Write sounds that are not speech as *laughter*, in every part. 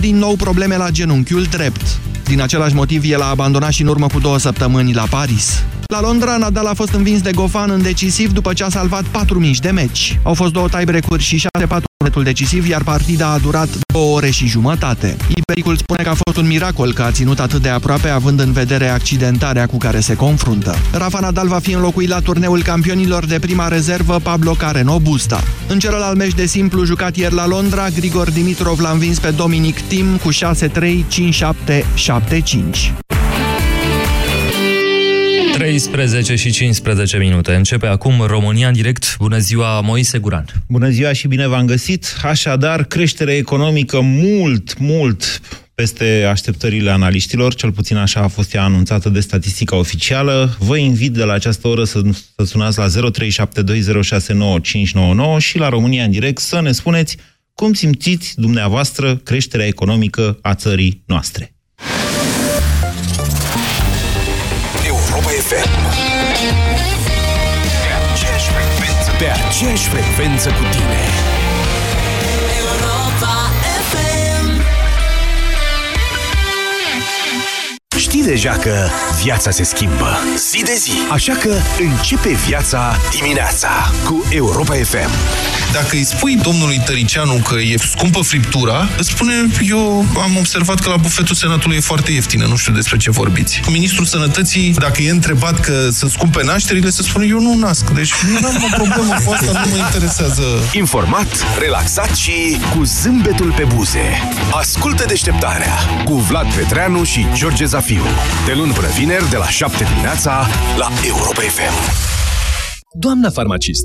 din nou probleme la genunchiul drept. Din același motiv, el a abandonat și în urmă cu două săptămâni la Paris. La Londra, Nadal a fost învins de Gofan în decisiv după ce a salvat 4 mici de meci. Au fost două tiebreak-uri și 6-4 netul decisiv, iar partida a durat 2 ore și jumătate. Ibericul spune că a fost un miracol că a ținut atât de aproape, având în vedere accidentarea cu care se confruntă. Rafa Nadal va fi înlocuit la turneul campionilor de prima rezervă Pablo Careno Busta. În celălalt meci de simplu jucat ieri la Londra, Grigor Dimitrov l-a învins pe Dominic Tim cu 6-3, 5-7, 7-5. 13 și 15 minute. Începe acum România în direct. Bună ziua, Moise Guran. Bună ziua și bine v-am găsit. Așadar, creștere economică mult, mult peste așteptările analiștilor, cel puțin așa a fost ea anunțată de statistica oficială. Vă invit de la această oră să, să sunați la 0372069599 și la România în direct să ne spuneți cum simțiți dumneavoastră creșterea economică a țării noastre. FM. Pe aceeași frecvență, pe aceeași frecvență cu tine. Știi deja că viața se schimbă zi de zi. Așa că începe viața dimineața cu Europa FM. Dacă îi spui domnului Tăricianu că e scumpă friptura, îți spune, eu am observat că la bufetul Senatului e foarte ieftină, nu știu despre ce vorbiți. Ministrul Sănătății, dacă e întrebat că sunt scumpe nașterile, se spune, eu nu nasc. Deci nu am o problemă cu asta, nu mă interesează. Informat, relaxat și cu zâmbetul pe buze. Ascultă deșteptarea cu Vlad Petreanu și George Zafiu. De luni până vineri, de la 7 dimineața, la Europa FM. Doamna farmacist,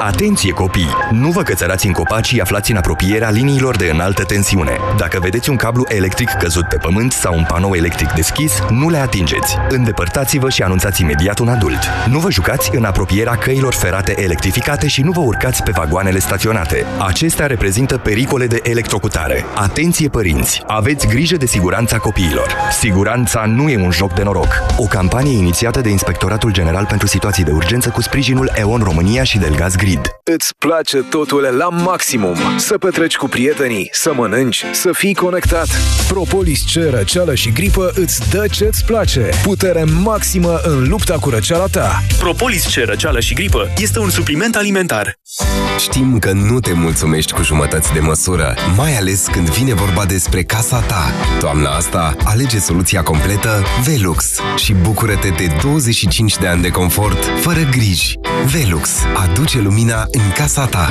Atenție copii! Nu vă cățărați în copaci și aflați în apropierea liniilor de înaltă tensiune. Dacă vedeți un cablu electric căzut pe pământ sau un panou electric deschis, nu le atingeți. Îndepărtați-vă și anunțați imediat un adult. Nu vă jucați în apropierea căilor ferate electrificate și nu vă urcați pe vagoanele staționate. Acestea reprezintă pericole de electrocutare. Atenție părinți! Aveți grijă de siguranța copiilor. Siguranța nu e un joc de noroc. O campanie inițiată de Inspectoratul General pentru Situații de Urgență cu sprijinul EON România și Delgaz Grid. Îți place totul la maximum. Să petreci cu prietenii, să mănânci, să fii conectat. Propolis C, răceală și gripă îți dă ce-ți place. Putere maximă în lupta cu răceala ta. Propolis C, răceală și gripă este un supliment alimentar. Știm că nu te mulțumești cu jumătăți de măsură, mai ales când vine vorba despre casa ta. Toamna asta, alege soluția completă Velux și bucură-te de 25 de ani de confort, fără griji. Velux aduce lumina în casa ta.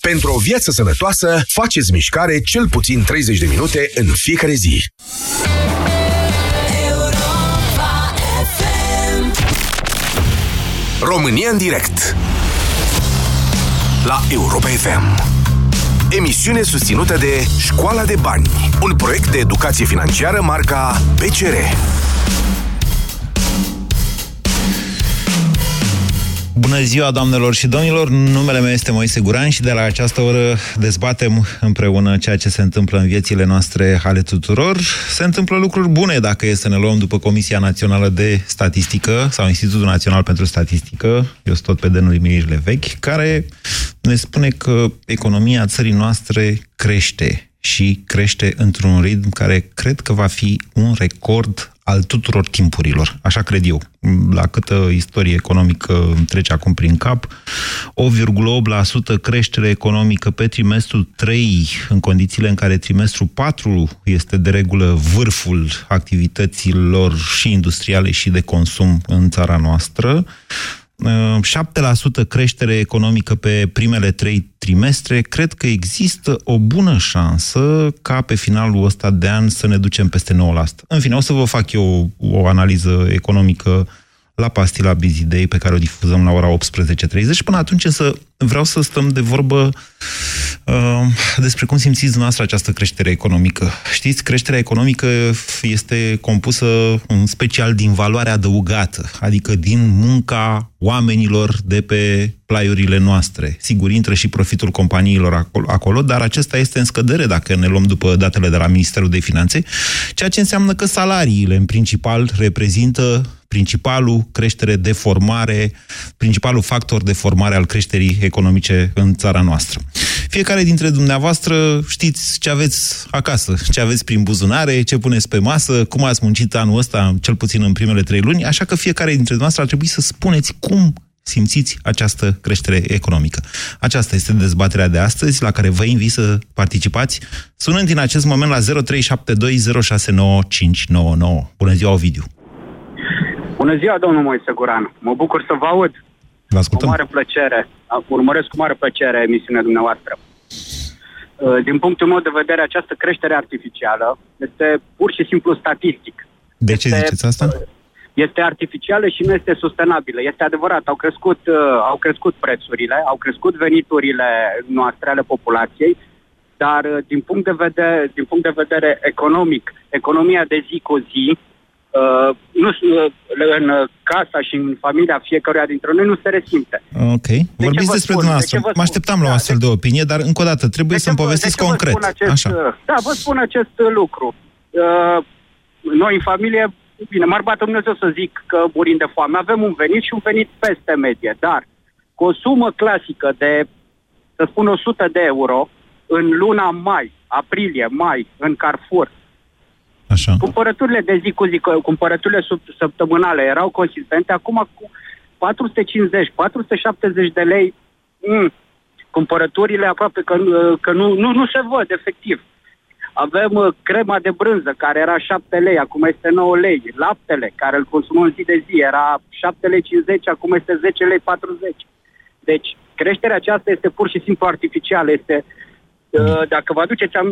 Pentru o viață sănătoasă, faceți mișcare cel puțin 30 de minute în fiecare zi. România în direct. La Europa FM Emisiune susținută de Școala de Bani Un proiect de educație financiară marca PCR Bună ziua, doamnelor și domnilor! Numele meu este Moise Guran și de la această oră dezbatem împreună ceea ce se întâmplă în viețile noastre ale tuturor. Se întâmplă lucruri bune dacă e să ne luăm după Comisia Națională de Statistică sau Institutul Național pentru Statistică, eu sunt tot pe denumirile vechi, care ne spune că economia țării noastre crește și crește într-un ritm care cred că va fi un record al tuturor timpurilor, așa cred eu. La câtă istorie economică îmi trece acum prin cap, 8,8% creștere economică pe trimestrul 3, în condițiile în care trimestrul 4 este de regulă vârful activităților și industriale și de consum în țara noastră, 7% creștere economică pe primele trei trimestre, cred că există o bună șansă ca pe finalul ăsta de an să ne ducem peste 9%. În fine, o să vă fac eu o analiză economică la pastila Busy Day pe care o difuzăm la ora 18.30. Până atunci însă vreau să stăm de vorbă uh, despre cum simțiți dumneavoastră această creștere economică. Știți, creșterea economică este compusă în special din valoare adăugată, adică din munca oamenilor de pe plaiurile noastre. Sigur, intră și profitul companiilor acolo, dar acesta este în scădere dacă ne luăm după datele de la Ministerul de Finanțe, ceea ce înseamnă că salariile în principal reprezintă principalul creștere de formare, principalul factor de formare al creșterii economice în țara noastră. Fiecare dintre dumneavoastră știți ce aveți acasă, ce aveți prin buzunare, ce puneți pe masă, cum ați muncit anul ăsta, cel puțin în primele trei luni, așa că fiecare dintre dumneavoastră ar trebui să spuneți cum simțiți această creștere economică. Aceasta este dezbaterea de astăzi, la care vă invit să participați, sunând din acest moment la 0372069599. Bună ziua, Ovidiu! Bună ziua, domnul Moise Guran! Mă bucur să vă aud! Vă ascultăm. Cu mare plăcere. Urmăresc cu mare plăcere emisiunea dumneavoastră. Uh, din punctul meu de vedere, această creștere artificială este pur și simplu statistic. De ce este, ziceți asta? Este artificială și nu este sustenabilă. Este adevărat, au crescut, uh, au crescut prețurile, au crescut veniturile noastre ale populației, dar uh, din punct de vedere, din punct de vedere economic, economia de zi cu zi, Uh, nu, uh, în uh, casa și în familia fiecăruia dintre noi nu se resimte. Ok. De Vorbiți despre dumneavoastră. De mă așteptam la o da, astfel de opinie, dar încă o dată trebuie să-mi povestiți de concret. Acest, Așa. Da, vă spun acest lucru. Uh, noi în familie, bine, m-ar bate Dumnezeu să zic că murim de foame. Avem un venit și un venit peste medie, dar cu o sumă clasică de, să spun, 100 de euro în luna mai, aprilie, mai, în Carrefour, Așa. Cumpărăturile de zi cu zi, cumpărăturile sub, săptămânale erau consistente, acum cu 450, 470 de lei, mm, cumpărăturile aproape că, că nu, nu, nu se văd, efectiv. Avem uh, crema de brânză, care era 7 lei, acum este 9 lei. Laptele, care îl consumăm zi de zi, era 7 lei 50, acum este 10 lei 40. Deci, creșterea aceasta este pur și simplu artificială, este uh, Uh, dacă vă aduceți, am,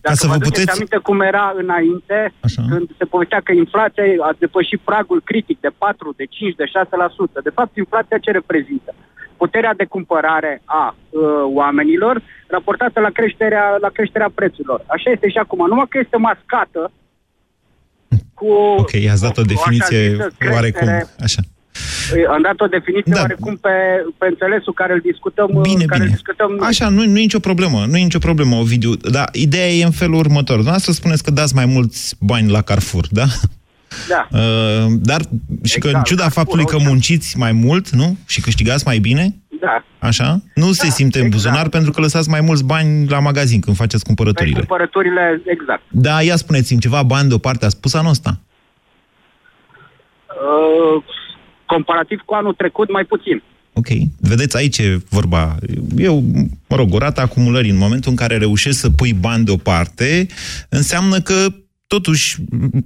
dacă să vă, vă aduceți puteți... aminte cum era înainte, Așa. când se povestea că inflația a depășit pragul critic de 4, de 5, de 6%. De fapt, inflația ce reprezintă? Puterea de cumpărare a uh, oamenilor raportată la creșterea, la creșterea prețurilor. Așa este și acum, numai că este mascată cu... Ok, i-ați dat o definiție oarecum, așa. Am dat o definiție da. oarecum pe, pe înțelesul care îl discutăm. Bine, care bine. discutăm Așa, nu, nu e nicio problemă, nu e nicio problemă, Ovidiu. Dar ideea e în felul următor. Dumneavoastră spuneți că dați mai mulți bani la Carrefour, da? Da. *laughs* Uh, dar și exact. că în exact. ciuda Carrefour, faptului că munciți mai mult, nu? Și câștigați mai bine, Da. Așa? Nu se simte în buzunar pentru că lăsați mai mulți bani la magazin când faceți Pe cumpărăturile. cumpărăturile, exact. Da, ia spuneți-mi ceva bani deoparte, a spus anul ăsta. Uh, comparativ cu anul trecut, mai puțin. Ok. Vedeți, aici e vorba. Eu, mă rog, o rată acumulării în momentul în care reușești să pui bani deoparte, înseamnă că totuși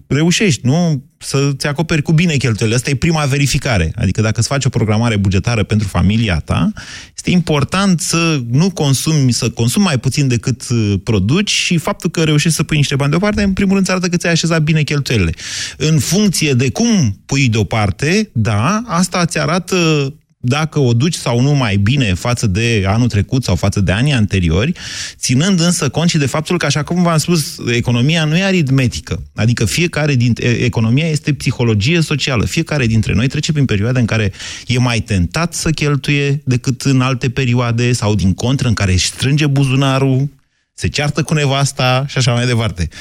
reușești, nu? Să-ți acoperi cu bine cheltuielile. Asta e prima verificare. Adică dacă îți faci o programare bugetară pentru familia ta, este important să nu consumi, să consumi mai puțin decât uh, produci și faptul că reușești să pui niște bani deoparte, în primul rând îți arată că ți-ai așezat bine cheltuielile. În funcție de cum pui deoparte, da, asta ți arată dacă o duci sau nu mai bine față de anul trecut sau față de anii anteriori, ținând însă cont și de faptul că, așa cum v-am spus, economia nu e aritmetică. Adică fiecare dintre... Economia este psihologie socială. Fiecare dintre noi trece prin perioade în care e mai tentat să cheltuie decât în alte perioade sau din contră în care își strânge buzunarul, se ceartă cu nevasta și așa mai departe. 0372069599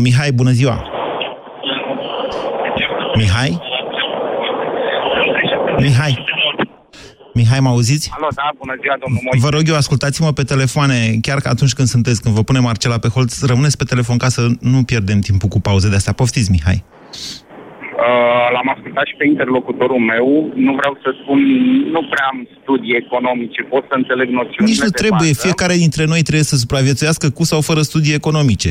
Mihai, bună ziua! Mihai? Mihai? Mihai, mă auziți? Alo, da, bună ziua, domnul Moise. Vă rog eu, ascultați-mă pe telefoane, chiar că atunci când sunteți, când vă pune Marcela pe holț, rămâneți pe telefon ca să nu pierdem timpul cu pauze de astea. Poftiți, Mihai. Uh, l-am ascultat și pe interlocutorul meu. Nu vreau să spun, nu prea am studii economice, pot să înțeleg noțiunile Nici nu de trebuie, bază. fiecare dintre noi trebuie să supraviețuiască cu sau fără studii economice.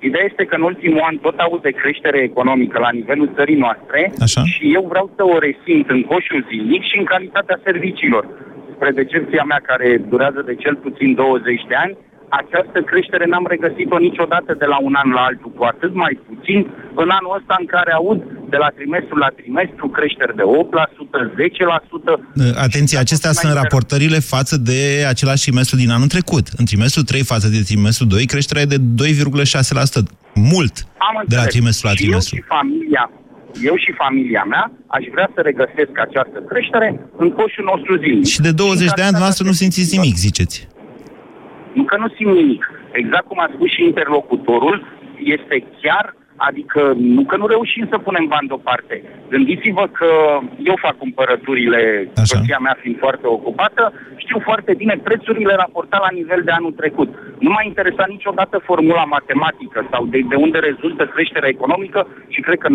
Ideea este că în ultimul an tot aud de creștere economică la nivelul țării noastre Așa. și eu vreau să o resimt în coșul zilnic și în calitatea serviciilor. Spre decepția mea care durează de cel puțin 20 de ani, această creștere n-am regăsit-o niciodată de la un an la altul, cu atât mai puțin în anul ăsta în care aud de la trimestru la trimestru creșteri de 8%, 10%. Atenție, acestea sunt raportările față de același trimestru din anul trecut. În trimestrul 3 față de trimestrul 2, creșterea e de 2,6%. Mult Am de la înțeles. trimestru la și trimestru. Eu și familia, eu și familia mea aș vrea să regăsesc această creștere în coșul nostru zilnic. Și de 20 de ani, noastră nu simțiți nimic, ziceți. Nu că nu simt nimic. Exact cum a spus și interlocutorul, este chiar, adică nu că nu reușim să punem bani deoparte. Gândiți-vă că eu fac cumpărăturile, soția mea fiind foarte ocupată, știu foarte bine prețurile raportate la nivel de anul trecut. Nu m-a interesat niciodată formula matematică sau de, de unde rezultă creșterea economică și cred că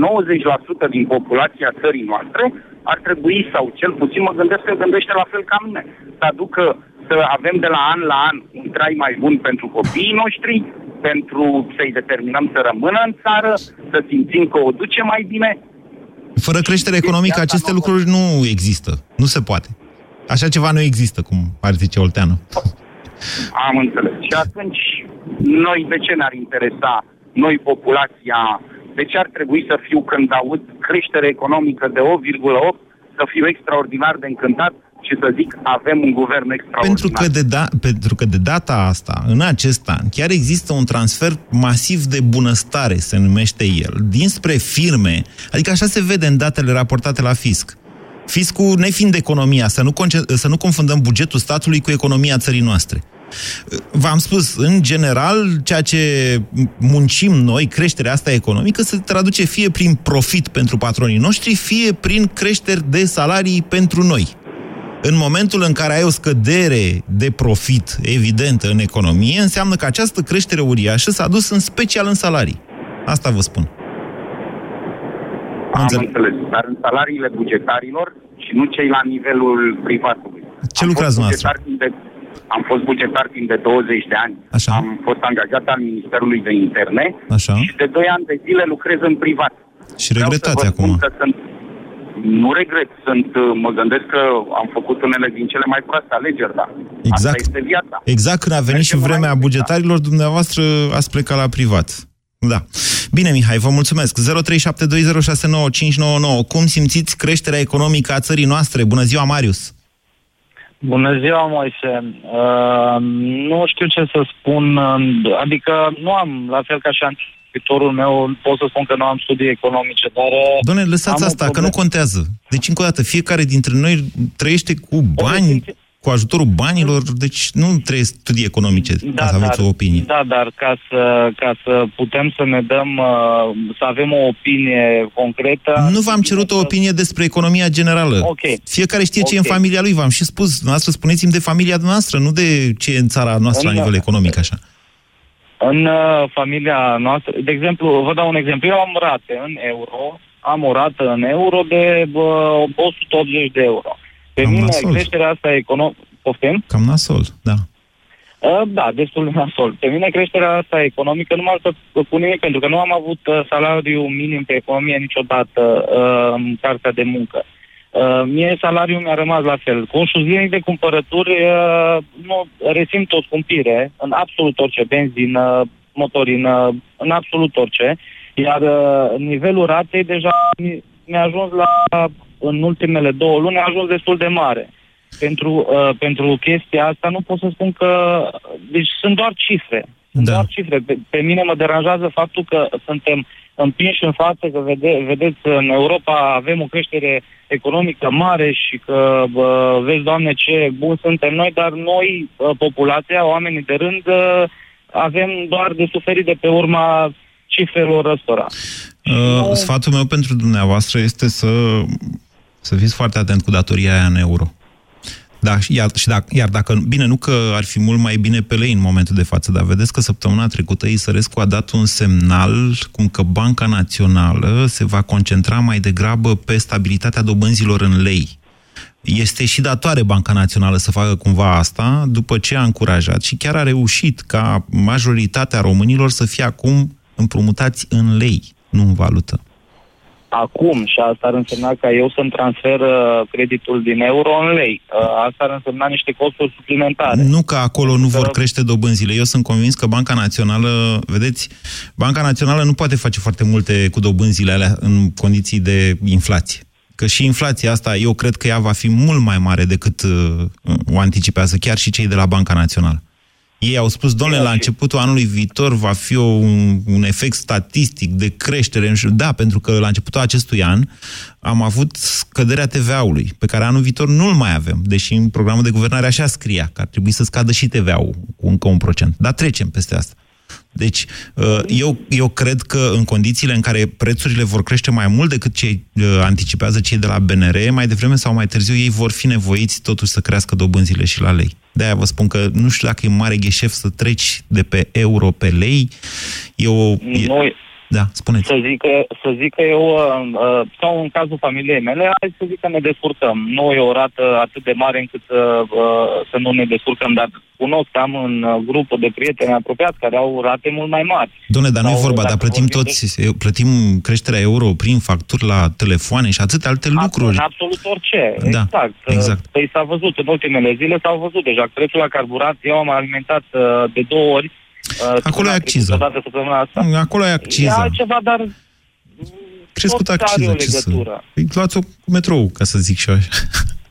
90% din populația țării noastre ar trebui, sau cel puțin mă gândesc că gândește la fel ca mine, să aducă să avem de la an la an un trai mai bun pentru copiii noștri, pentru să-i determinăm să rămână în țară, să simțim că o duce mai bine. Fără creștere economică, aceste lucruri nu există. Nu se poate. Așa ceva nu există, cum ar zice Olteanu. Am înțeles. Și atunci, noi de ce ne-ar interesa, noi populația, de ce ar trebui să fiu când aud creștere economică de 8,8, să fiu extraordinar de încântat și să zic avem un guvern extraordinar. Pentru că, de da, pentru că de data asta, în acest an, chiar există un transfer masiv de bunăstare, se numește el, dinspre firme, adică așa se vede în datele raportate la fisc. Fiscul, nefiind economia, să nu, conce- să nu confundăm bugetul statului cu economia țării noastre. V-am spus, în general, ceea ce muncim noi, creșterea asta economică, se traduce fie prin profit pentru patronii noștri, fie prin creșteri de salarii pentru noi. În momentul în care ai o scădere de profit evidentă în economie, înseamnă că această creștere uriașă s-a dus în special în salarii. Asta vă spun. Am înțeles, dar în salariile bugetarilor și nu cei la nivelul privatului. Ce lucrați noastră? Bugetar timp de, am fost bugetar timp de 20 de ani. Așa. Am fost angajat al Ministerului de Interne Așa. și de 2 ani de zile lucrez în privat. Și regretați Vreau să vă acum. spun Că sunt, nu regret, sunt, mă gândesc că am făcut unele din cele mai proaste alegeri, da. Exact. Asta este viața. Exact când a venit și vremea bugetarilor, dumneavoastră ați plecat la privat. Da. Bine, Mihai, vă mulțumesc. 0372069599. Cum simțiți creșterea economică a țării noastre? Bună ziua, Marius! Bună ziua, Moise. Uh, nu știu ce să spun, uh, adică nu am, la fel ca și antiviitorul meu, pot să spun că nu am studii economice, dar... uh, Doamne, lăsați am o asta, că problemă. nu contează. Deci, încă o dată, fiecare dintre noi trăiește cu bani, cu ajutorul banilor, deci nu trebuie studii economice Da, ca să aveți dar, o opinie. Da, dar ca să, ca să putem să ne dăm, uh, să avem o opinie concretă... Nu v-am cerut o opinie despre economia generală. Ok. Fiecare știe ce e Ok. în familia lui, v-am și spus. Noastră spuneți-mi de familia noastră, nu de ce e în țara noastră În- la nivel economic, așa. În uh, familia noastră, de exemplu, vă dau un exemplu, eu am rate în euro, am o rată în euro de uh, 180 de euro. Pe Cam mine nasol. creșterea asta economică... Poftim? Cam nasol, da. Uh, Da, destul de nasol. Pe mine creșterea asta economică nu m-a ajutat cu nimic, pentru că nu am avut uh, salariu minim pe economie niciodată uh, în cartea de muncă. Uh, mie salariul mi-a rămas la fel. Conșul zilnic de cumpărături, uh, nu, resimt o scumpire în absolut orice, benzină, motorină, în absolut orice, iar uh, nivelul ratei deja mi- mi-a ajuns la, în ultimele două luni, a ajuns destul de mare pentru, uh, pentru chestia asta nu pot să spun că... Deci sunt doar cifre. Sunt Da. doar cifre. Pe, pe mine mă deranjează faptul că suntem împinși în față, că vede, vedeți, în Europa avem o creștere economică mare și că, bă, vezi, Doamne, ce bun suntem noi, dar noi, uh, populația, oamenii de rând, uh, avem doar de suferit de pe urma cifrelor ăstora. Uh, sfatul meu pentru dumneavoastră este să, să fiți foarte atent cu datoria aia în euro. Da, și iar, și dacă, iar dacă, bine, nu că ar fi mult mai bine pe lei în momentul de față, dar vedeți că săptămâna trecută Isărescu a dat un semnal cum că Banca Națională se va concentra mai degrabă pe stabilitatea dobânzilor în lei. Este și datoare Banca Națională să facă cumva asta, după ce a încurajat și chiar a reușit ca majoritatea românilor să fie acum împrumutați în lei, nu în valută. Acum și asta ar însemna ca eu să-mi transfer uh, creditul din euro în lei. Uh, asta ar însemna niște costuri suplimentare. Nu că acolo nu vor crește dobânzile. Eu sunt convins că Banca Națională, vedeți, Banca Națională nu poate face foarte multe cu dobânzile alea în condiții de inflație. Că și inflația asta, eu cred că ea va fi mult mai mare decât uh, o anticipează chiar și cei de la Banca Națională. Ei au spus, domnule, la începutul anului viitor va fi o, un, un efect statistic de creștere. nu știu. Da, pentru că la începutul acestui an am avut scăderea TVA-ului, pe care anul viitor nu-l mai avem, deși în programul de guvernare așa scria, că ar trebui să scadă și TVA-ul cu încă un procent. Dar trecem peste asta. Deci, uh, eu, eu cred că în condițiile în care prețurile vor crește mai mult decât ce uh, anticipează cei de la BNR, mai devreme sau mai târziu ei vor fi nevoiți totuși să crească dobânzile și la lei. De-aia vă spun că nu știu dacă e mare gheșef să treci de pe euro pe lei. E o... E... Noi, Da, spuneți. să zic că, să zic că eu, uh, uh, sau în cazul familiei mele, hai să zic că ne descurcăm. Nu e o rată atât de mare încât să, uh, să nu ne descurcăm, dar cunosc, am în uh, grupul de prieteni apropiați care au rate mult mai mari. Doamne, dar nu e Sau vorba, dacă dar plătim vorbim toți, eu- plătim creșterea euro prin facturi la telefoane și atâtea alte lucruri. În absolut orice. Da, exact. exact. Păi s-a văzut în ultimele zile, s-au văzut deja. Prețul la carburant, eu am alimentat uh, de două ori. Uh, Acolo e săptămâna acciză. trecută, Odată săptămâna asta. Acolo e E acciza. altceva, dar Crescut tot are acciză. o Ce să... legătură. Păi, luați-o cu metrou, ca să zic și eu așa.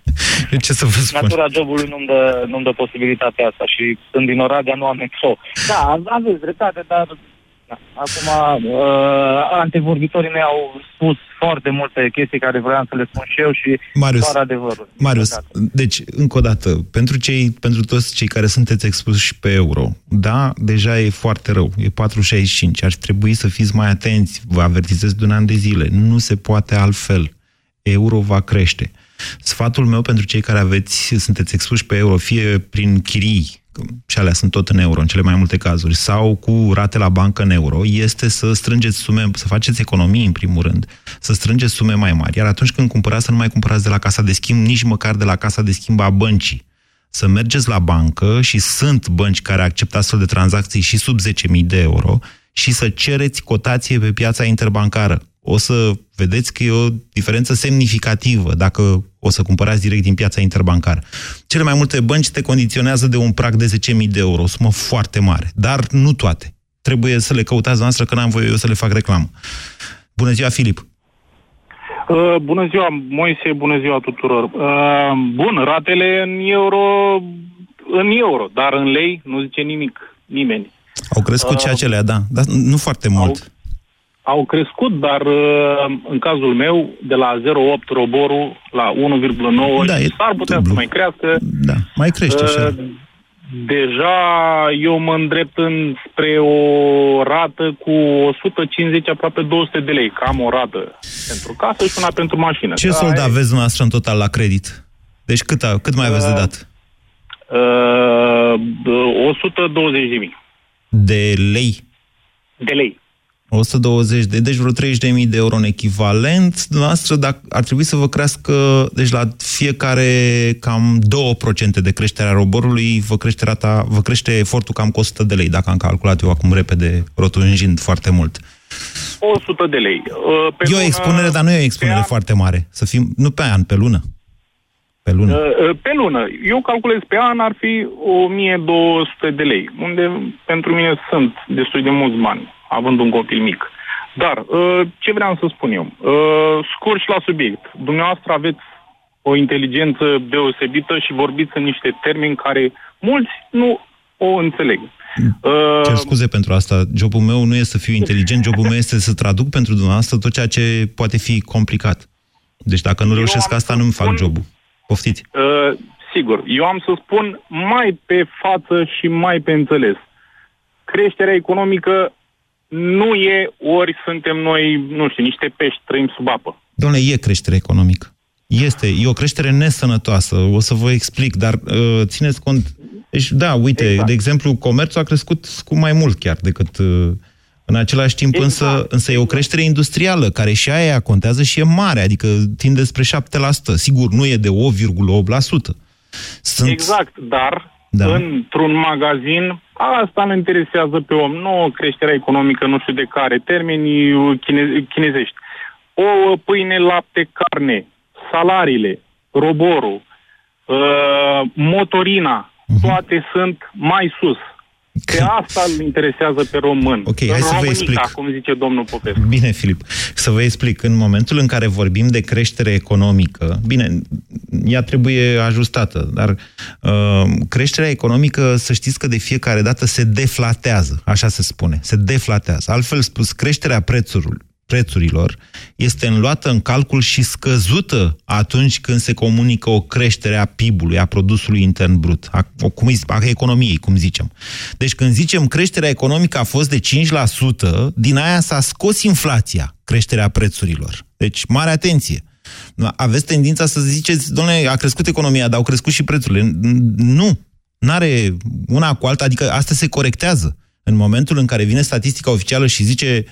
*laughs* ce să vă spun? Natura jobului nu-mi dă, nu-mi dă posibilitatea asta și sunt din Oradea, nu am metro. Da, aveți dreptate, dar da, acum uh, antevorbitorii mei au spus foarte multe chestii care vreau să le spun și eu și Marius, doar adevărul. Marius, deci, încă o dată, pentru, cei, pentru toți cei care sunteți expuși pe euro, da, deja e foarte rău, e 4,65, ar trebui să fiți mai atenți, vă avertizez de un an de zile, nu se poate altfel, euro va crește. Sfatul meu pentru cei care aveți, sunteți expuși pe euro, fie prin chirii, că și alea sunt tot în euro, în cele mai multe cazuri, sau cu rate la bancă în euro, este să strângeți sume, să faceți economii în primul rând, să strângeți sume mai mari. Iar atunci când cumpărați, să nu mai cumpărați de la casa de schimb, nici măcar de la casa de schimb a băncii. Să mergeți la bancă și sunt bănci care acceptă astfel de tranzacții și sub 10.000 de euro și să cereți cotație pe piața interbancară. O să vedeți că e o diferență semnificativă dacă o să cumpărați direct din piața interbancară. Cele mai multe bănci te condiționează de un prag de 10.000 de euro, o sumă foarte mare, dar nu toate. Trebuie să le căutați noastră, că n-am voie eu să le fac reclamă. Bună ziua, Filip! Uh, bună ziua, Moise, bună ziua tuturor. Uh, bun, ratele în euro, în euro, dar în lei nu zice nimic, nimeni. Au crescut Uh, și acelea, da, dar nu foarte mult. au crescut, dar uh, în cazul meu, de la 0,8 roborul la 1,9 Da, e s-ar putea dublu. să mai crească. Da, mai crește așa. Uh, Deja eu mă îndrept în, spre o rată cu 150, aproape 200 de lei. Cam o rată pentru casă și una pentru mașină. Ce Da, sold e- aveți dumneavoastră în total la credit? Deci cât, a- cât mai aveți de dat? Uh, 120 de mii De lei? de lei. 120 de, deci vreo 30.000 de euro în echivalent. Dumneavoastră dacă, ar trebui să vă crească, deci la fiecare cam 2% de creștere a roborului, vă crește, rata, vă crește efortul cam cu 100 de lei, dacă am calculat eu acum repede, rotunjind foarte mult. 100 de lei. Uh, Pe e o lună- expunere, dar nu e o expunere an- foarte mare. Să fim, nu pe an, pe lună. Pe lună. Uh, uh, Pe lună. Eu calculez pe an ar fi 1200 de lei, unde pentru mine sunt destul de mulți bani, având un copil mic. Dar, uh, ce vreau să spun eu? Uh, Scurt și la subiect. Dumneavoastră aveți o inteligență deosebită și vorbiți în niște termeni care mulți nu o înțeleg. Uh, Cer scuze pentru asta. Jobul meu nu este să fiu inteligent, jobul meu este să traduc pentru dumneavoastră tot ceea ce poate fi complicat. Deci dacă nu reușesc asta, nu-mi fac jobul. Poftiți. Uh, sigur, eu am să spun mai pe față și mai pe înțeles. Creșterea economică nu e ori suntem noi, nu știu, niște pești, trăim sub apă. Domnule, e creștere economică. Este. E o creștere nesănătoasă. O să vă explic, dar uh, țineți cont. Deci, da, uite, exact. de exemplu, comerțul a crescut cu mai mult chiar decât... Uh, în același timp, exact. însă, însă e o creștere industrială, care și aia contează și e mare, adică tinde spre 7%. Sigur, nu e de 8,8%. Sunt... Exact, dar Da. da. într-un magazin asta îl interesează pe om, nu creșterea economică, nu știu de care, termenii uh, chine- chinezești. Ouă, pâine, lapte, carne, salariile, roborul, uh, motorina, Mhm. toate sunt mai sus. Pe asta îl interesează pe român. Ok, hai să vă Românica, explic. cum zice domnul Popescu. Bine, Filip, să vă explic. În momentul în care vorbim de creștere economică, bine, ea trebuie ajustată, dar uh, creșterea economică, să știți că de fiecare dată se deflatează, așa se spune, se deflatează. Altfel spus, creșterea prețurilor, prețurilor este înluată în calcul și scăzută atunci când se comunică o creștere a PIB-ului, a produsului intern brut, a, o, cum, îi- a economiei, cum zicem. Deci când zicem creșterea economică a fost de 5%, din aia s-a scos inflația, creșterea prețurilor. Deci, mare atenție! Aveți tendința să ziceți, domnule, a crescut economia, dar au crescut și prețurile. N- Nu! N-are una cu alta, adică asta se corectează. În momentul în care vine statistica oficială și zice,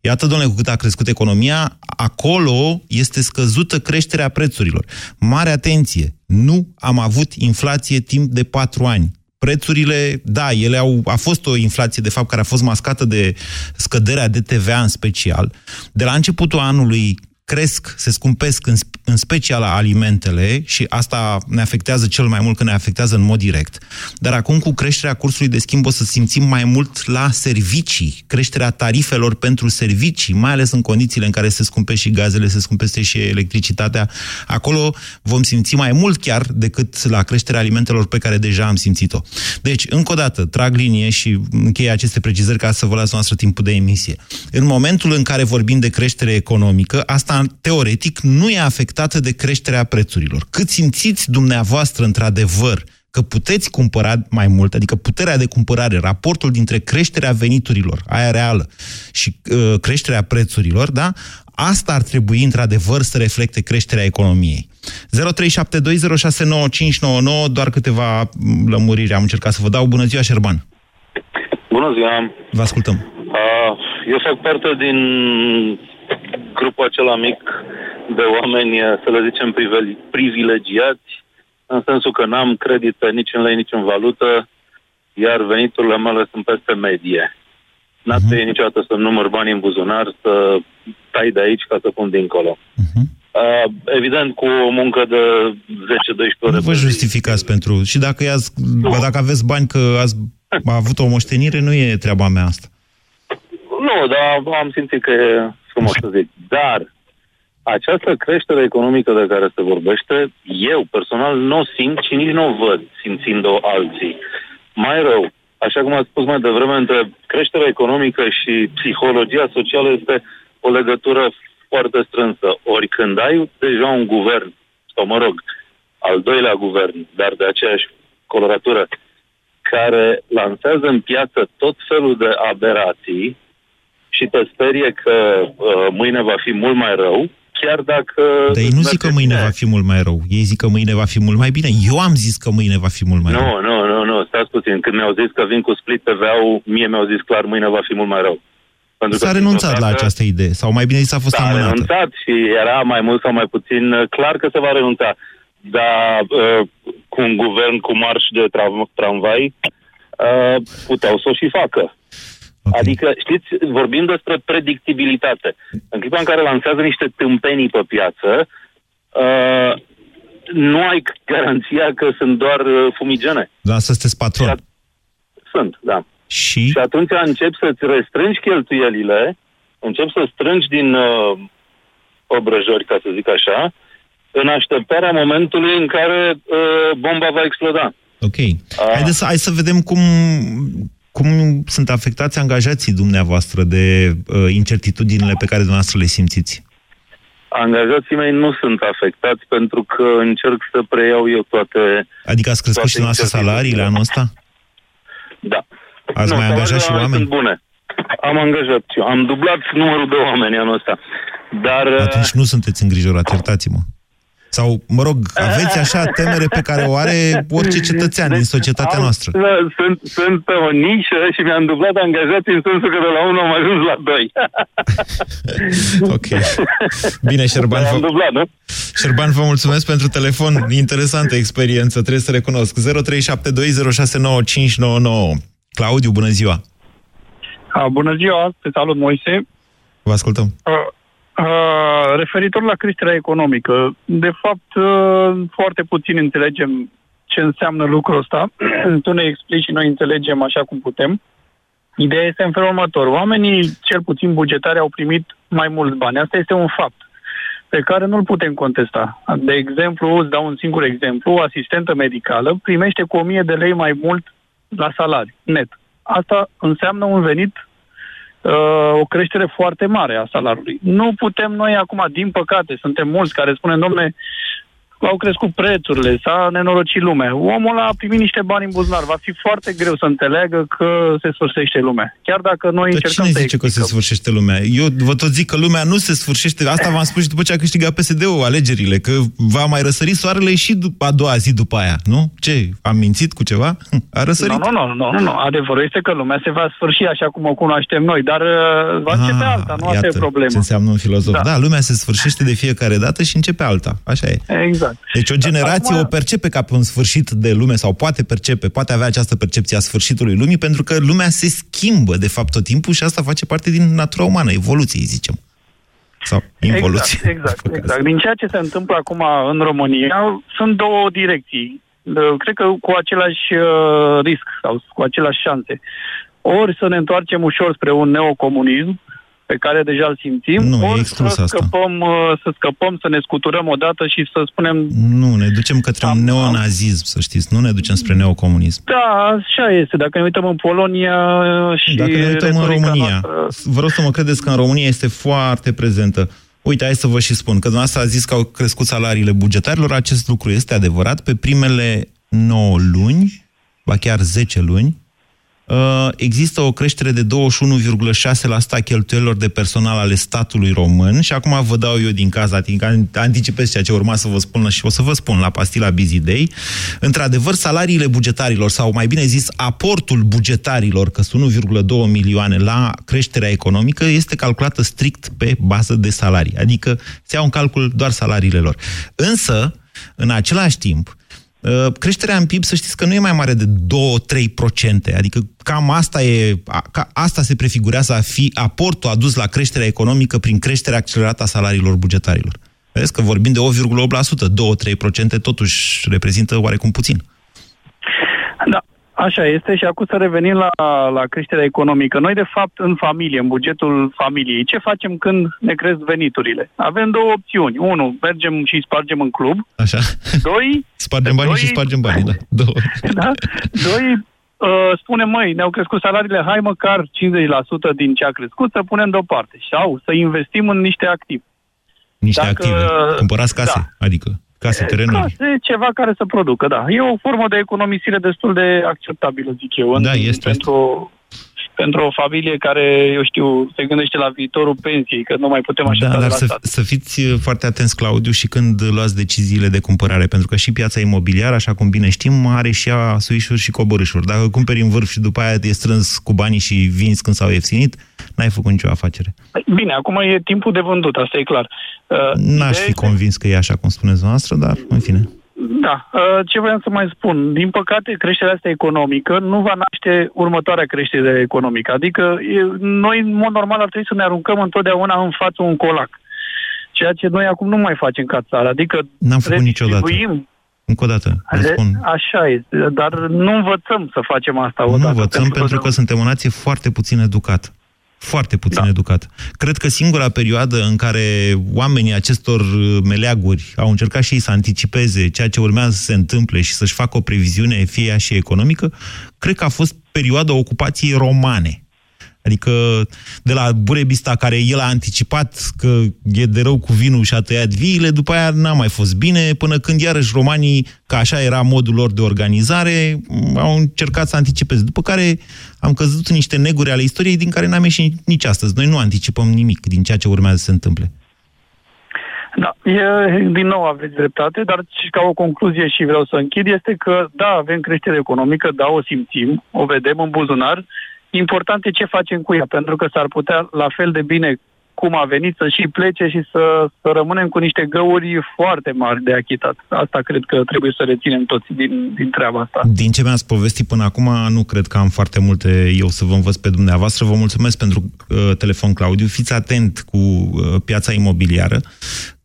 iată, domnule, cu cât a crescut economia, acolo este scăzută creșterea prețurilor. Mare atenție! Nu am avut inflație timp de patru ani. Prețurile, da, ele au, a fost o inflație, de fapt, care a fost mascată de scăderea de TVA în special. De la începutul anului cresc, se scumpesc în, sp- în special alimentele și asta ne afectează cel mai mult, că ne afectează în mod direct. Dar acum cu creșterea cursului de schimb o să simțim mai mult la servicii, creșterea tarifelor pentru servicii, mai ales în condițiile în care se scumpesc și gazele, se scumpeste și electricitatea. Acolo vom simți mai mult chiar decât la creșterea alimentelor pe care deja am simțit-o. Deci, încă o dată, trag linie și încheie aceste precizări ca să vă las noastră timpul de emisie. În momentul în care vorbim de creștere economică, asta teoretic nu e afectată de creșterea prețurilor. Cât simțiți dumneavoastră într-adevăr că puteți cumpăra mai mult, adică puterea de cumpărare, raportul dintre creșterea veniturilor, aia reală, și uh, creșterea prețurilor, da? Asta ar trebui într-adevăr să reflecte creșterea economiei. 0372069599, doar câteva mm, lămuriri am încercat să vă dau. Bună ziua, Șerban! Bună ziua! Vă ascultăm. Uh, Eu fac parte din grupul acela mic de oameni, să le zicem, priveli- privilegiați, în sensul că n-am credite nici în lei, nici în valută, iar veniturile mele sunt peste medie. N-a Mhm. uh-huh. niciodată să număr bani în buzunar, să tai de aici ca să pun dincolo. Mhm. Uh, evident, cu o muncă de 10-12 ore. Nu vă justificați pentru... Și dacă, i-ați, ba dacă aveți bani că ați avut o moștenire, nu e treaba mea asta. Nu, dar am simțit că e frumos să zic. Dar această creștere economică de care se vorbește, eu personal nu o simt și nici nu o văd simțind-o alții. Mai rău, așa cum ați spus mai devreme, între creșterea economică și psihologia socială este o legătură foarte strânsă. Ori când ai deja un guvern, sau mă rog, al doilea guvern, dar de aceeași coloratură, care lansează în piață tot felul de aberații și te sperie că uh, mâine va fi mult mai rău, chiar dacă... Dar ei nu zic că mâine va fi mult mai rău. Ei zic că mâine va fi mult mai bine. Eu am zis că mâine va fi mult mai nu, rău. Nu, nu, nu, stați puțin. Când mi-au zis că vin cu split TVA-ul, mie mi-au zis clar mâine va fi mult mai rău. Pentru S-a renunțat la această idee. Sau mai bine zis a fost S-a amânată. renunțat și era mai mult sau mai puțin uh, clar că se va renunța. Dar uh, cu un guvern cu marș de tra- tramvai uh, puteau să o și facă. Okay. Adică, știți, vorbim despre predictibilitate. În clipa în care lansează niște tâmpenii pe piață, uh, nu ai garanția că sunt doar uh, fumigene. Da, să sunteți patron. Sunt, da. Și? Și atunci începi să-ți restrângi cheltuielile, începi să strângi din uh, obrăjori, ca să zic așa, în așteptarea momentului în care uh, bomba va exploda. Ok. Haideți să, hai să vedem cum, cum sunt afectați angajații dumneavoastră de uh, incertitudinile pe care dumneavoastră le simțiți. Angajații mei nu sunt afectați pentru că încerc să preiau eu toate... Adică ați crescut și dumneavoastră salariile anul ăsta? Da. Ați mai angajat și salariile oameni? Sunt bune. Am angajat și eu. Am dublat numărul de oameni anul ăsta. Dar... uh, Atunci nu sunteți îngrijorat, iertați-mă. Sau, mă rog, aveți așa temere pe care o are orice cetățean din societatea am- noastră. da, Sunt, sunt pe o nișă și mi-am dublat angajații în sensul că de la 1 am ajuns la 2. *laughs* Ok. Bine, Șerban, Am vă, dublat, nu? Șerban, vă mulțumesc pentru telefon. Interesantă experiență, trebuie să recunosc. 0372069599. Claudiu, bună ziua! A, bună ziua, te salut Moise. Vă ascultăm. Uh, uh, referitor la creșterea economică, de fapt uh, foarte puțin înțelegem ce înseamnă lucrul ăsta. *clears throat* tu ne explici și noi înțelegem așa cum putem. Ideea este în felul următor. Oamenii, cel puțin bugetari, au primit mai mulți bani. Asta este un fapt pe care nu-l putem contesta. De exemplu, îți dau un singur exemplu, o asistentă medicală primește cu 1000 de lei mai mult la salariu, net. Asta înseamnă un venit uh, o creștere foarte mare a salariului. Nu putem noi acum, din păcate, suntem mulți care spunem, domne, au crescut prețurile, s-a nenorocit lumea. Omul ăla a primit niște bani în buzunar. Va fi foarte greu să înțeleagă că se sfârșește lumea. Chiar dacă noi Dar încercăm cine să zice că se sfârșește lumea? Eu vă tot zic că lumea nu se sfârșește. Asta v-am spus și după ce a câștigat PSD-ul alegerile, că va mai răsări soarele și după a doua zi după aia, nu? Ce? Am mințit cu ceva? A răsărit. Nu, nu, nu, nu, nu, nu. Adevărul este că lumea se va sfârși așa cum o cunoaștem noi, dar uh, va începe alta, nu asta e Iată problema. ce înseamnă un filozof. Da. Da. da, lumea se sfârșește de fiecare dată și începe alta. Așa e. Exact. Deci o generație Acum- o percepe ca pe un sfârșit de lume sau poate percepe, poate avea această percepție a sfârșitului lumii pentru că lumea se schimbă de fapt tot timpul și asta face parte din natura umană, evoluției, zicem. Sau involuție. Exact, exact, *laughs* exact. Din ceea ce se întâmplă acum în România, sunt două direcții. De- Cred că cu același uh, risc sau cu aceleași șanse. Ori să ne întoarcem ușor spre un neocomunism, pe care deja îl simțim, Nu, e ori exclus să asta. scăpăm, uh, să scăpăm, să ne scuturăm odată și să spunem Nu, ne ducem către un neonazism, să știți, nu ne ducem spre neocomunism. Da, așa este. Dacă ne uităm în Polonia și Dacă ne uităm în retorica România, noastră- vă rog să mă credeți că în România este foarte prezentă. Uite, hai să vă și spun, că dumneavoastră a zis că au crescut salariile bugetarilor, acest lucru este adevărat. Pe primele 9 luni, ba chiar 10 luni, uh, există o creștere de 21,6% a cheltuielor de personal ale statului român și acum vă dau eu din casa, adică anticipez ceea ce urma să vă spun și o să vă spun la pastila Busy Day. Într-adevăr, salariile bugetarilor, sau mai bine zis, aportul bugetarilor, că sunt 1,2 milioane la creșterea economică, este calculată strict pe bază de salarii. Adică se iau în calcul doar salariile lor. Însă, în același timp, Uh, creșterea în PIB, să știți că nu e mai mare de 2-3%, adică cam asta, e, a- ca, asta se prefigurează a fi aportul adus la creșterea economică prin creșterea accelerată a salariilor bugetarilor. Vedeți că vorbim de 8,8%, 2-3% totuși reprezintă oarecum puțin. Da, așa este și acum să revenim la, la creșterea economică. Noi, de fapt, în familie, în bugetul familiei, ce facem când ne cresc veniturile? Avem două opțiuni. Unu, mergem și spargem în club. Așa. Doi, Spargem banii Doi- și spargem banii, da. *laughs* Două. da? Doi, uh, spune, măi, ne-au crescut salariile, hai măcar 50% din ce a crescut să punem deoparte. Sau să investim în niște activi. Niște Dacă, active. Cumpărați case, da. adică case, terenuri. Case, ceva care să producă, da. E o formă de economisire destul de acceptabilă, zic eu. Da, în, este. Pentru, pentru o familie care, eu știu, se gândește la viitorul pensiei, că nu mai putem aștepta da, dar de la să, stat. să fiți uh, foarte atenți, Claudiu, și când luați deciziile de cumpărare, pentru că și piața imobiliară, așa cum bine știm, are și ea suișuri și coborâșuri. Dacă cumperi în vârf și după aia e strâns cu banii și vinzi când s-au ieftinit, n-ai făcut nicio afacere. Bine, acum e timpul de vândut, asta e clar. Uh, N-aș fi convins că e așa cum spuneți noastră, dar în fine. Da, uh, ce vreau să mai spun? Din păcate, creșterea asta economică nu va naște următoarea creștere economică. Adică e, noi, în mod normal, ar trebui să ne aruncăm întotdeauna în față un colac. Ceea ce noi acum nu mai facem ca țară. Adică N-am făcut niciodată. Încă o dată, vă spun. Așa este, dar nu învățăm să facem asta odată. Nu învățăm pentru, pentru că suntem o nație foarte puțin educată foarte puțin da. educat. Cred că singura perioadă în care oamenii acestor meleaguri au încercat și ei să anticipeze ceea ce urmează să se întâmple și să-și facă o previziune, fie ea și economică, cred că a fost perioada ocupației romane. Adică de la Burebista, care el a anticipat că e de rău cu vinul și a tăiat viile, după aia n-a mai fost bine, până când iarăși romanii, că așa era modul lor de organizare, au încercat să anticipeze. După care am căzut în niște neguri ale istoriei din care n-am ieșit nici astăzi. Noi nu anticipăm nimic din ceea ce urmează să se întâmple. Da, e, din nou aveți dreptate, dar și ca o concluzie și vreau să închid, este că da, avem creștere economică, da, o simțim, o vedem în buzunar, Important e ce facem cu ea, pentru că s-ar putea la fel de bine cum a venit să și plece și să, să rămânem cu niște găuri foarte mari de achitat. Asta cred că trebuie să reținem toți din, din treaba asta. Din ce mi-ați povestit până acum, nu cred că am foarte multe eu să vă învăț pe dumneavoastră. Vă mulțumesc pentru uh, telefon, Claudiu. Fiți atent cu uh, piața imobiliară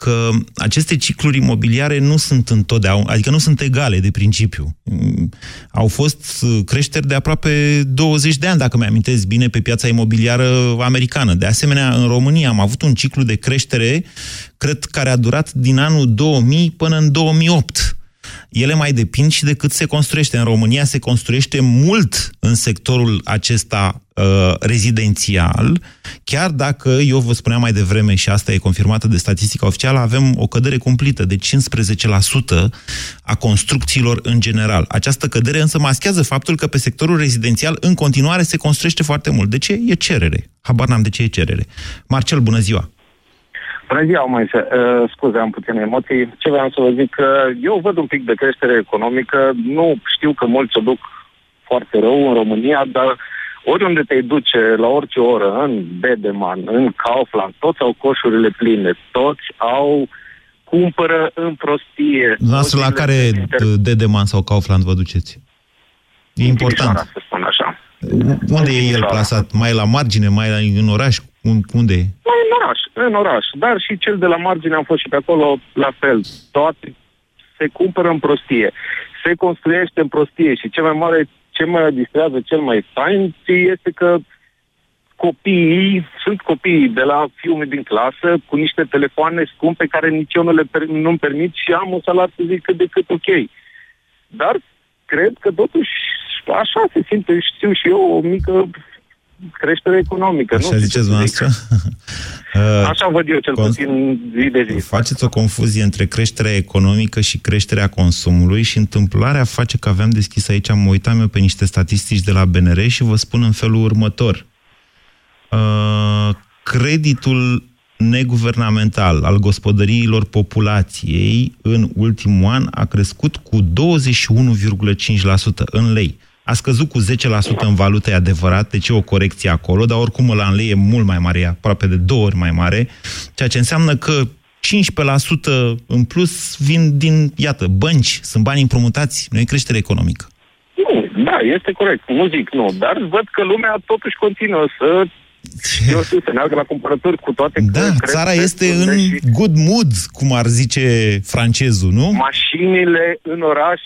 că aceste cicluri imobiliare nu sunt întotdeauna, adică nu sunt egale de principiu. Mm, au fost uh, creșteri de aproape 20 de ani, dacă mi-amintesc bine, pe piața imobiliară americană. De asemenea, în România am avut un ciclu de creștere, cred, care a durat din anul 2000 până în 2008 ele mai depind și de cât se construiește. În România se construiește mult în sectorul acesta uh, rezidențial, chiar dacă, eu vă spuneam mai devreme, și asta e confirmată de statistica oficială, avem o cădere cumplită de 15% a construcțiilor în general. Această cădere însă maschează faptul că pe sectorul rezidențial în continuare se construiește foarte mult. De ce? E cerere. Habar n-am de ce e cerere. Marcel, bună ziua! Bună ziua, Moise. Uh, scuze, am puține emoții. Ce vreau să vă zic, că eu văd un pic de creștere economică. Nu știu că mulți o duc foarte rău în România, dar oriunde te duce, la orice oră, în Bedeman, în Kaufland, toți au coșurile pline, toți au cumpără în prostie. Noastră la care Dedeman sau Kaufland vă duceți? E important. Să spun așa. Unde e el plasat? Mai la margine, mai în oraș? Unde e? În oraș, în oraș. Dar și cel de la margine am fost și pe acolo la fel. Toate se cumpără în prostie. Se construiește în prostie și cel mai mare, ce mă distrează cel mai fain este că copiii, sunt copiii de la fiul din clasă cu niște telefoane scumpe care nici eu nu le per, nu-mi permit și am un salariu să zic cât de cât ok. Dar cred că totuși așa se simte, știu și eu, o mică creștere economică. Așa nu ziceți noastră? *laughs* Așa văd eu cel puțin zi de zi. Faceți o confuzie între creșterea economică și creșterea consumului și întâmplarea face că aveam deschis aici, am uitat eu pe niște statistici de la BNR și vă spun în felul următor. Uh, creditul neguvernamental al gospodăriilor populației în ultimul an a crescut cu 21,5% în lei. A scăzut cu 10% în valută, e adevărat, deci e o corecție acolo, dar oricum la în lei e mult mai mare, e aproape de două ori mai mare, ceea ce înseamnă că 15% în plus vin din, iată, bănci, sunt bani împrumutați, nu e creștere economică. Nu, da, este corect, nu zic nu, dar văd că lumea totuși continuă să eu știu, să meargă la cumpărături cu toate Da, țara este în și... good mood, cum ar zice francezul, nu? Mașinile în oraș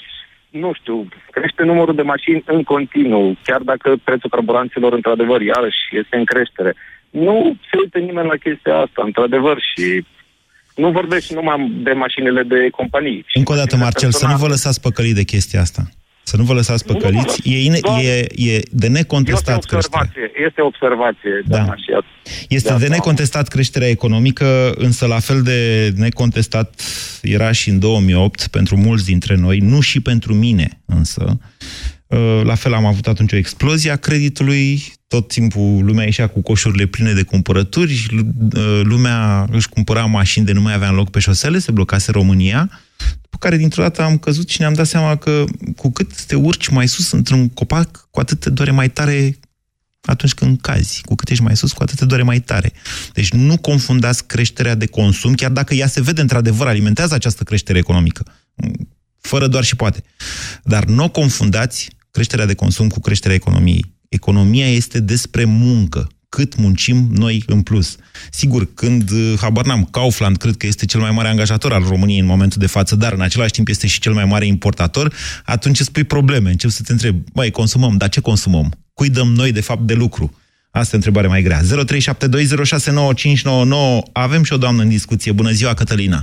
nu știu, crește numărul de mașini în continuu, chiar dacă prețul carburanților, într-adevăr, iarăși este în creștere. Nu se uită nimeni la chestia asta, într-adevăr, și nu vorbești numai de mașinile de companii. Încă o dată, Marcel, personal. să nu vă lăsați păcălit de chestia asta. Să nu vă lăsați păcăliți. E, ine- Doar- e, e de necontestat Este creșterea. observație, este observație. Da. Da. Și Este de necontestat creșterea economică, însă la fel de necontestat era și în 2008 pentru mulți dintre noi, nu și pentru mine însă. Uh, La fel am avut atunci o explozie a creditului, tot timpul lumea ieșea cu coșurile pline de cumpărături, lu- uh, lumea își cumpăra mașini de nu mai avea loc pe șosele, se blocase România, după care dintr-o dată am căzut și ne-am dat seama că cu cât te urci mai sus într-un copac, cu atât te doare mai tare atunci când cazi. Cu cât ești mai sus, cu atât te doare mai tare. Deci nu confundați creșterea de consum, chiar dacă ea se vede într-adevăr, alimentează această creștere economică. Fără doar și poate. Dar nu o confundați creșterea de consum cu creșterea economiei. Economia este despre muncă. Cât muncim noi în plus. Sigur, când, uh, habar n-am, Kaufland cred că este cel mai mare angajator al României în momentul de față, dar în același timp este și cel mai mare importator, atunci îți pui probleme. Încep să te întrebi, băi, consumăm, dar ce consumăm? Cui dăm noi, de fapt, de lucru? Asta e o întrebare mai grea. 0372069599. Avem și o doamnă în discuție. Bună ziua, Cătălina.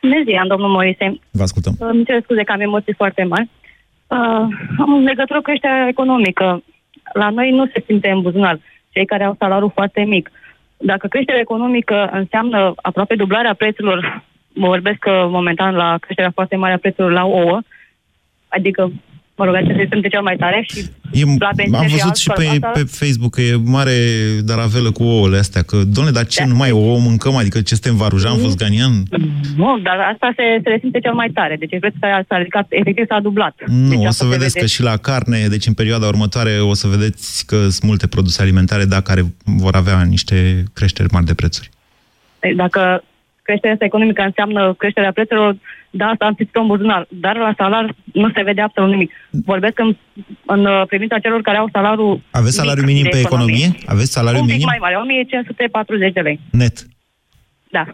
Bună ziua, domnul Moise. Vă ascultăm. Îmi cer scuze că am emoții foarte mari. Uh, am în legătură cu creșterea economică. La noi nu se simte în buzunar. Cei care au salariul foarte mic. Dacă creșterea economică înseamnă aproape dublarea prețurilor, mă vorbesc că momentan la creșterea foarte mare a prețurilor la ouă, adică, mă rog, acesta este cel mai tare și E, la benzine am văzut alt, și pe, asta- pe Facebook că e mare daravelă cu ouăle astea, că, domnule, dar ce, numai ouă mâncăm? Adică ce suntem Varujan, Fosganian? Nu, dar asta se, se resimte cel mai tare. Deci prețul s-a, s-a ridicat, efectiv s-a dublat. Nu, deci o asta să se vedeți vede. că și la carne, deci în perioada următoare o să vedeți că sunt multe produse alimentare, da, care vor avea niște creșteri mari de prețuri. Dacă creșterea asta economică înseamnă creșterea prețurilor, da, asta am simțit în buzunar. Dar la salar nu se vede absolut nimic. Vorbesc în, în uh, privința celor care au salariul Aveți salariu mic minim de pe economie? Aveți salariu Un pic minim? mai mare, 1540 de lei. Net. Da.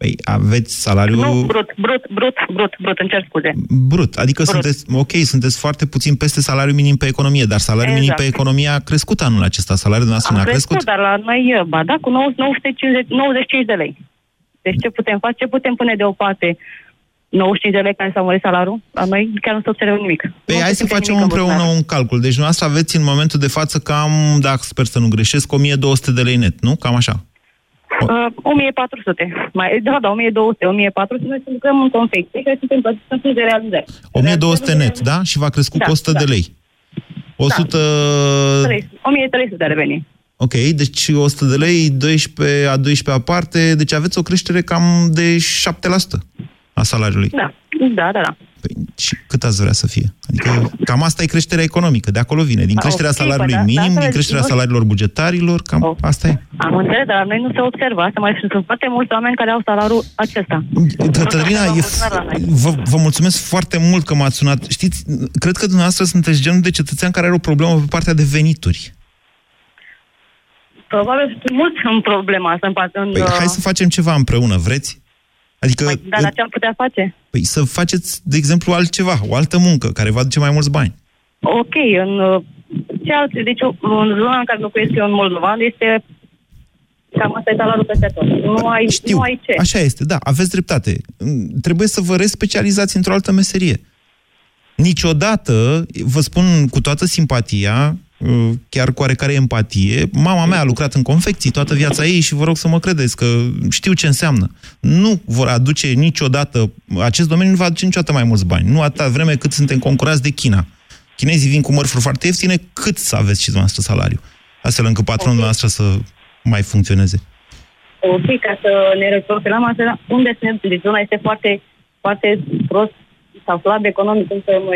Păi aveți salariu Nu, brut, brut, brut, brut, brut, îmi cer scuze. brut. Adică Brut. sunteți, ok, sunteți foarte puțin peste salariu minim pe economie, dar salariul minim Exact. pe economie a crescut anul acesta. Salariul dumneavoastră Am nu a crescut? crescut, dar la noi, ba da, cu 9 950, 95 de lei. Deci ce putem face? Ce putem pune deoparte? 95 de lei care s-a mărit salariul? La noi chiar nu se observă nimic. Păi Nu hai se să simte facem nimic în împreună buzunar. un calcul. Deci dumneavoastră aveți în momentul de față cam, dacă sper să nu greșesc, 1200 de lei net, nu? Cam așa. Uh, 1400. Mai, da, da, 1200, 1400. Noi să lucrăm în confecție, care suntem plătiți în funcție de realizare. 1200 net, da? Și v-a crescut Da, cu 100 de da. lei. 100... 1300 de reveni. Ok, deci 100 de lei, 12 a 12 aparte, deci aveți o creștere cam de 7% a salariului. Da, da, da, da. Și cât ați vrea să fie? Adică cam asta e creșterea economică, de acolo vine. Din Ah, creșterea ok, salariului bă, da, minim, da, din da, creșterea nu- salariilor bugetarilor, cam asta e. Am înțeles, dar la noi nu se observă asta. Mai sunt foarte mulți oameni care au salariul acesta. Cătălina, e, vă, vă mulțumesc foarte mult că m-ați sunat. Știți, cred că dumneavoastră sunteți genul de cetățean care are o problemă pe partea de venituri. Probabil sunt mulți în problema asta. În, part- în, Păi, uh, hai să facem ceva împreună, vreți? Adică, Dar la ce am putea face? păi, să faceți, de exemplu, altceva, o altă muncă care va aduce mai mulți bani. Ok, în uh, ce alte, deci în zona în care locuiesc eu în Moldova, este cam asta e salariul peste tot. Nu ai, Știu, nu ai ce. așa este, da, aveți dreptate. Mm, Trebuie să vă respecializați într-o altă meserie. Niciodată, vă spun cu toată simpatia, uh, chiar cu oarecare empatie, mama mea a lucrat în confecții toată viața ei și vă rog să mă credeți că știu ce înseamnă. Nu vor aduce niciodată, acest domeniu nu va aduce niciodată mai mulți bani. Nu atâta vreme cât suntem concurați de China. Chinezii vin cu mărfuri foarte ieftine, cât să aveți și dumneavoastră salariu. Astfel încât patronul noastră să mai funcționeze. Ok, ca să ne reprofilăm asta, unde suntem? Deci zona este foarte, foarte prost sau slab economic, cum să mă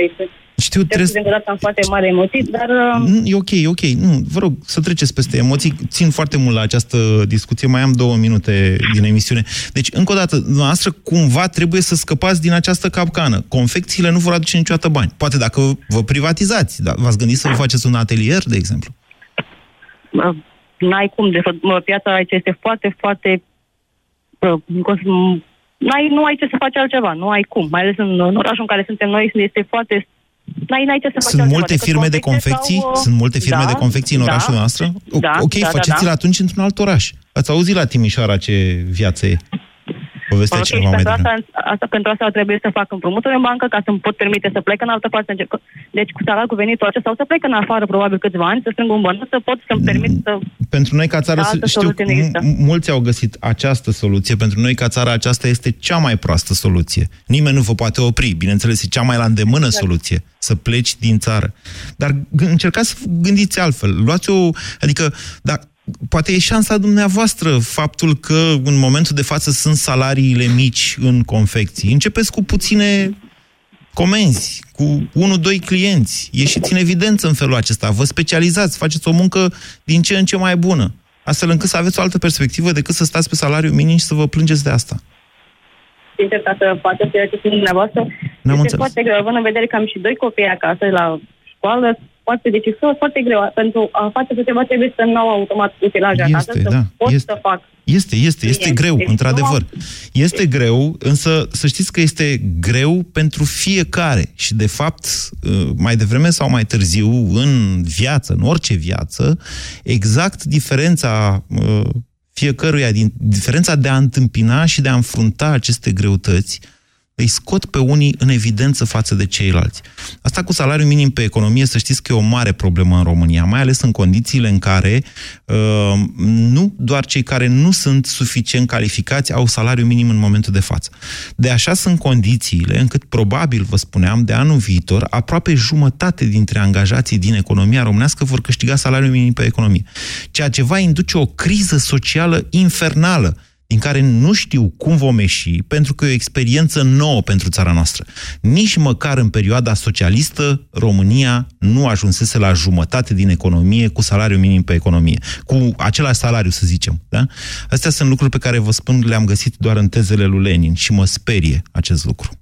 exprim. Știu, trebuie... Încă o dată am foarte mare emoții, dar... uh, Nu, E ok, e ok. Nu, vă rog să treceți peste emoții. Țin foarte mult la această discuție. Mai am două minute din emisiune. Deci, încă o dată, noastră cumva trebuie să scăpați din această capcană. Confecțiile nu vor aduce niciodată bani. Poate dacă vă privatizați. Da, v-ați gândit să vă faceți un atelier, de exemplu? uh, n-ai cum, de fapt, mă, piața aici este foarte, foarte... uh, cum- N-ai, nu ai ce să faci altceva, nu ai cum. Mai ales în, în orașul în care suntem noi, este foarte... N-ai, n-ai ce să faci Sunt altceva multe decât firme de confecție confecții? Sau, uh, Sunt multe firme da, de confecții în da, orașul noastră? O- Da, ok, da, da, faceți-le da. atunci într-un alt oraș. Ați auzit la Timișoara ce viață e. Povestea Ok, cineva și mai pentru devreme. asta, asta, pentru asta trebuie să fac împrumuturi în bancă ca să-mi pot permite să plec în altă parte. Deci cu salariul cu venitul acesta sau să plec în afară probabil câțiva ani, să strâng un bănuț, să pot să-mi permit să... Pentru noi ca țară, Da, altă știu, soluție nu există. m- mulți au găsit această soluție. Pentru noi ca țară aceasta este cea mai proastă soluție. Nimeni nu vă poate opri. Bineînțeles, e cea mai la îndemână Exact. soluție. Să pleci din țară. Dar g- încercați să gândiți altfel. Luați o... Adică, da, poate e șansa dumneavoastră faptul că în momentul de față sunt salariile mici în confecții. Începeți cu puține comenzi, cu unul, doi clienți. Ieșiți în evidență în felul acesta. Vă specializați, faceți o muncă din ce în ce mai bună. Astfel încât să aveți o altă perspectivă decât să stați pe salariu minim și să vă plângeți de asta. Sincer, ca să faceți ceea ce sunt dumneavoastră, N-am este înțeles. foarte greu. Având în vedere că am și doi copii acasă la școală, foarte, deci e foarte greu. Pentru a face așa ceva trebuie să nu au automat utilaje acasă, Este, să da, pot este. să fac. Este, este, este Clienți. greu, Deci într-adevăr. nu Este greu, însă să știți că este greu pentru fiecare. Și, de fapt, uh, mai devreme sau mai târziu, în viață, în orice viață, exact diferența uh, fiecăruia, din, diferența de a întâmpina și de a înfrunta aceste greutăți, îi scot pe unii în evidență față de ceilalți. Asta cu salariul minim pe economie, să știți că e o mare problemă în România, mai ales în condițiile în care uh, nu doar cei care nu sunt suficient calificați au salariu minim în momentul de față. De așa sunt condițiile încât probabil, vă spuneam, de anul viitor, aproape jumătate dintre angajații din economia românească vor câștiga salariul minim pe economie. Ceea ce va induce o criză socială infernală din care nu știu cum vom ieși, pentru că e o experiență nouă pentru țara noastră. Nici măcar în perioada socialistă, România nu ajunsese la jumătate din economie cu salariu minim pe economie. Cu același salariu, să zicem. Da? Astea sunt lucruri pe care, vă spun, le-am găsit doar în tezele lui Lenin și mă sperie acest lucru.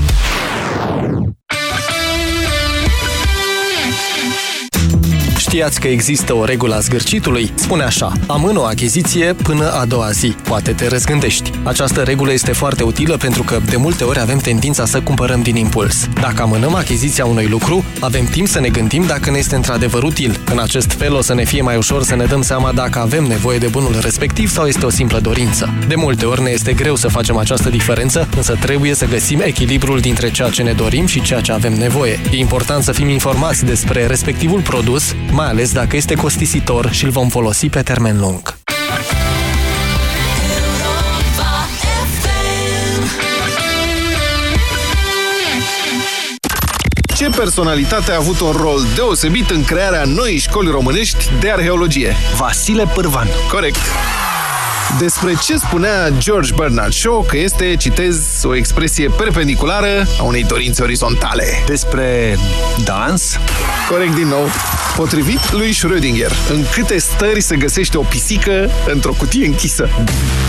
Știați că există o regulă a zgârcitului? Spune așa, amână o achiziție până a doua zi. Poate te răzgândești. Această regulă este foarte utilă pentru că de multe ori avem tendința să cumpărăm din impuls. Dacă amânăm achiziția unui lucru, avem timp să ne gândim dacă ne este într-adevăr util. În acest fel o să ne fie mai ușor să ne dăm seama dacă avem nevoie de bunul respectiv sau este o simplă dorință. De multe ori ne este greu să facem această diferență, însă trebuie să găsim echilibrul dintre ceea ce ne dorim și ceea ce avem nevoie. E important să fim informați despre respectivul produs, mai ales dacă este costisitor și îl vom folosi pe termen lung. Ce personalitate a avut un rol deosebit în crearea noii școli românești de arheologie? Vasile Pârvan. Corect. Despre ce spunea George Bernard Shaw că este, citez, o expresie perpendiculară a unei dorințe orizontale. Despre dans? Corect din nou. Potrivit lui Schrödinger, în câte stări se găsește o pisică într-o cutie închisă?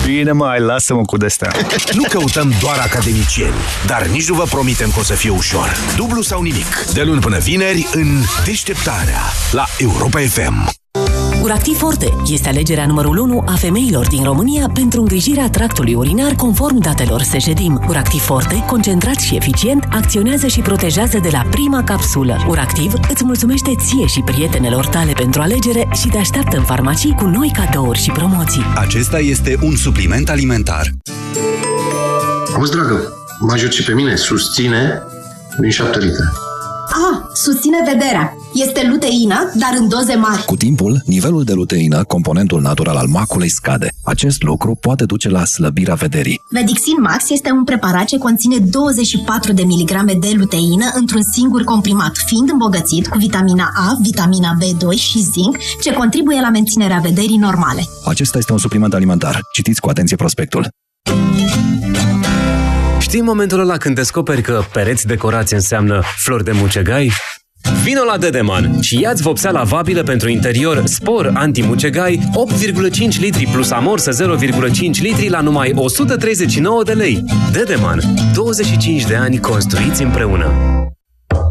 Bine mai, lasă-mă cu destea. Nu căutăm doar academicieni, dar nici nu vă promitem că o să fie ușor. Dublu sau nimic. De luni până vineri în Deșteptarea la Europa FM. Uractiv Forte este alegerea numărul 1 a femeilor din România pentru îngrijirea tractului urinar conform datelor Sejedim. Uractiv Forte, concentrat și eficient, acționează și protejează de la prima capsulă. Uractiv îți mulțumește ție și prietenelor tale pentru alegere și te așteaptă în farmacii cu noi cadouri și promoții. Acesta este un supliment alimentar. Auzi, dragă, mă ajut și pe mine, susține din 7 litri. Ah, susține vederea. Este luteină, dar în doze mari. Cu timpul, nivelul de luteină, componentul natural al maculei, scade. Acest lucru poate duce la slăbirea vederii. Vedixin Max este un preparat ce conține 24 de miligrame de luteină într-un singur comprimat, fiind îmbogățit cu vitamina A, vitamina B2 și zinc, ce contribuie la menținerea vederii normale. Acesta este un supliment alimentar. Citiți cu atenție prospectul. Știi momentul ăla când descoperi că pereți decorați înseamnă flori de mucegai? Vino la Dedeman și ia-ți vopsea lavabilă pentru interior Spor anti-mucegai 8,5 litri plus amorsă 0,5 litri la numai 139 de lei. Dedeman. 25 de ani construiți împreună.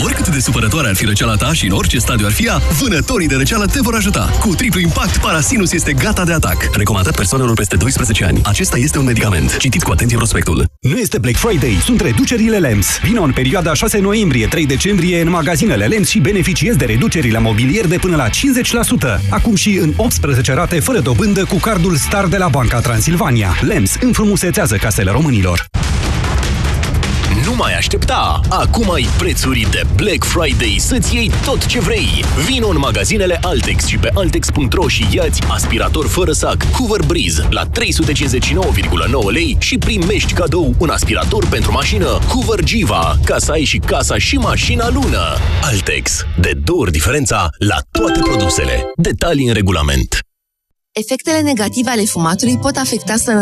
Oricât de supărătoare ar fi răceala ta și în orice stadiu ar fi ea, vânătorii de răceală te vor ajuta. Cu triplu impact, Parasinus este gata de atac. Recomandat persoanelor peste 12 ani. Acesta este un medicament. Citiți cu atenție prospectul. Nu este Black Friday, sunt reducerile LEMS. Vino în perioada 6 noiembrie-3 decembrie în magazinele LEMS și beneficiezi de reduceri la mobilier de până la 50%. Acum și în 18 rate fără dobândă cu cardul Star de la Banca Transilvania. LEMS înfrumusețează casele românilor. Nu mai aștepta! Acum ai prețuri de Black Friday să-ți iei tot ce vrei. Vino în magazinele Altex și pe altex.ro și iați aspirator fără sac Hoover Breeze la 359,9 lei și primești cadou un aspirator pentru mașină Hoover Giva ca să ai și casa și mașina lună. Altex. De două ori diferența la toate produsele. Detalii în regulament. Efectele negative ale fumatului pot afecta sănătatea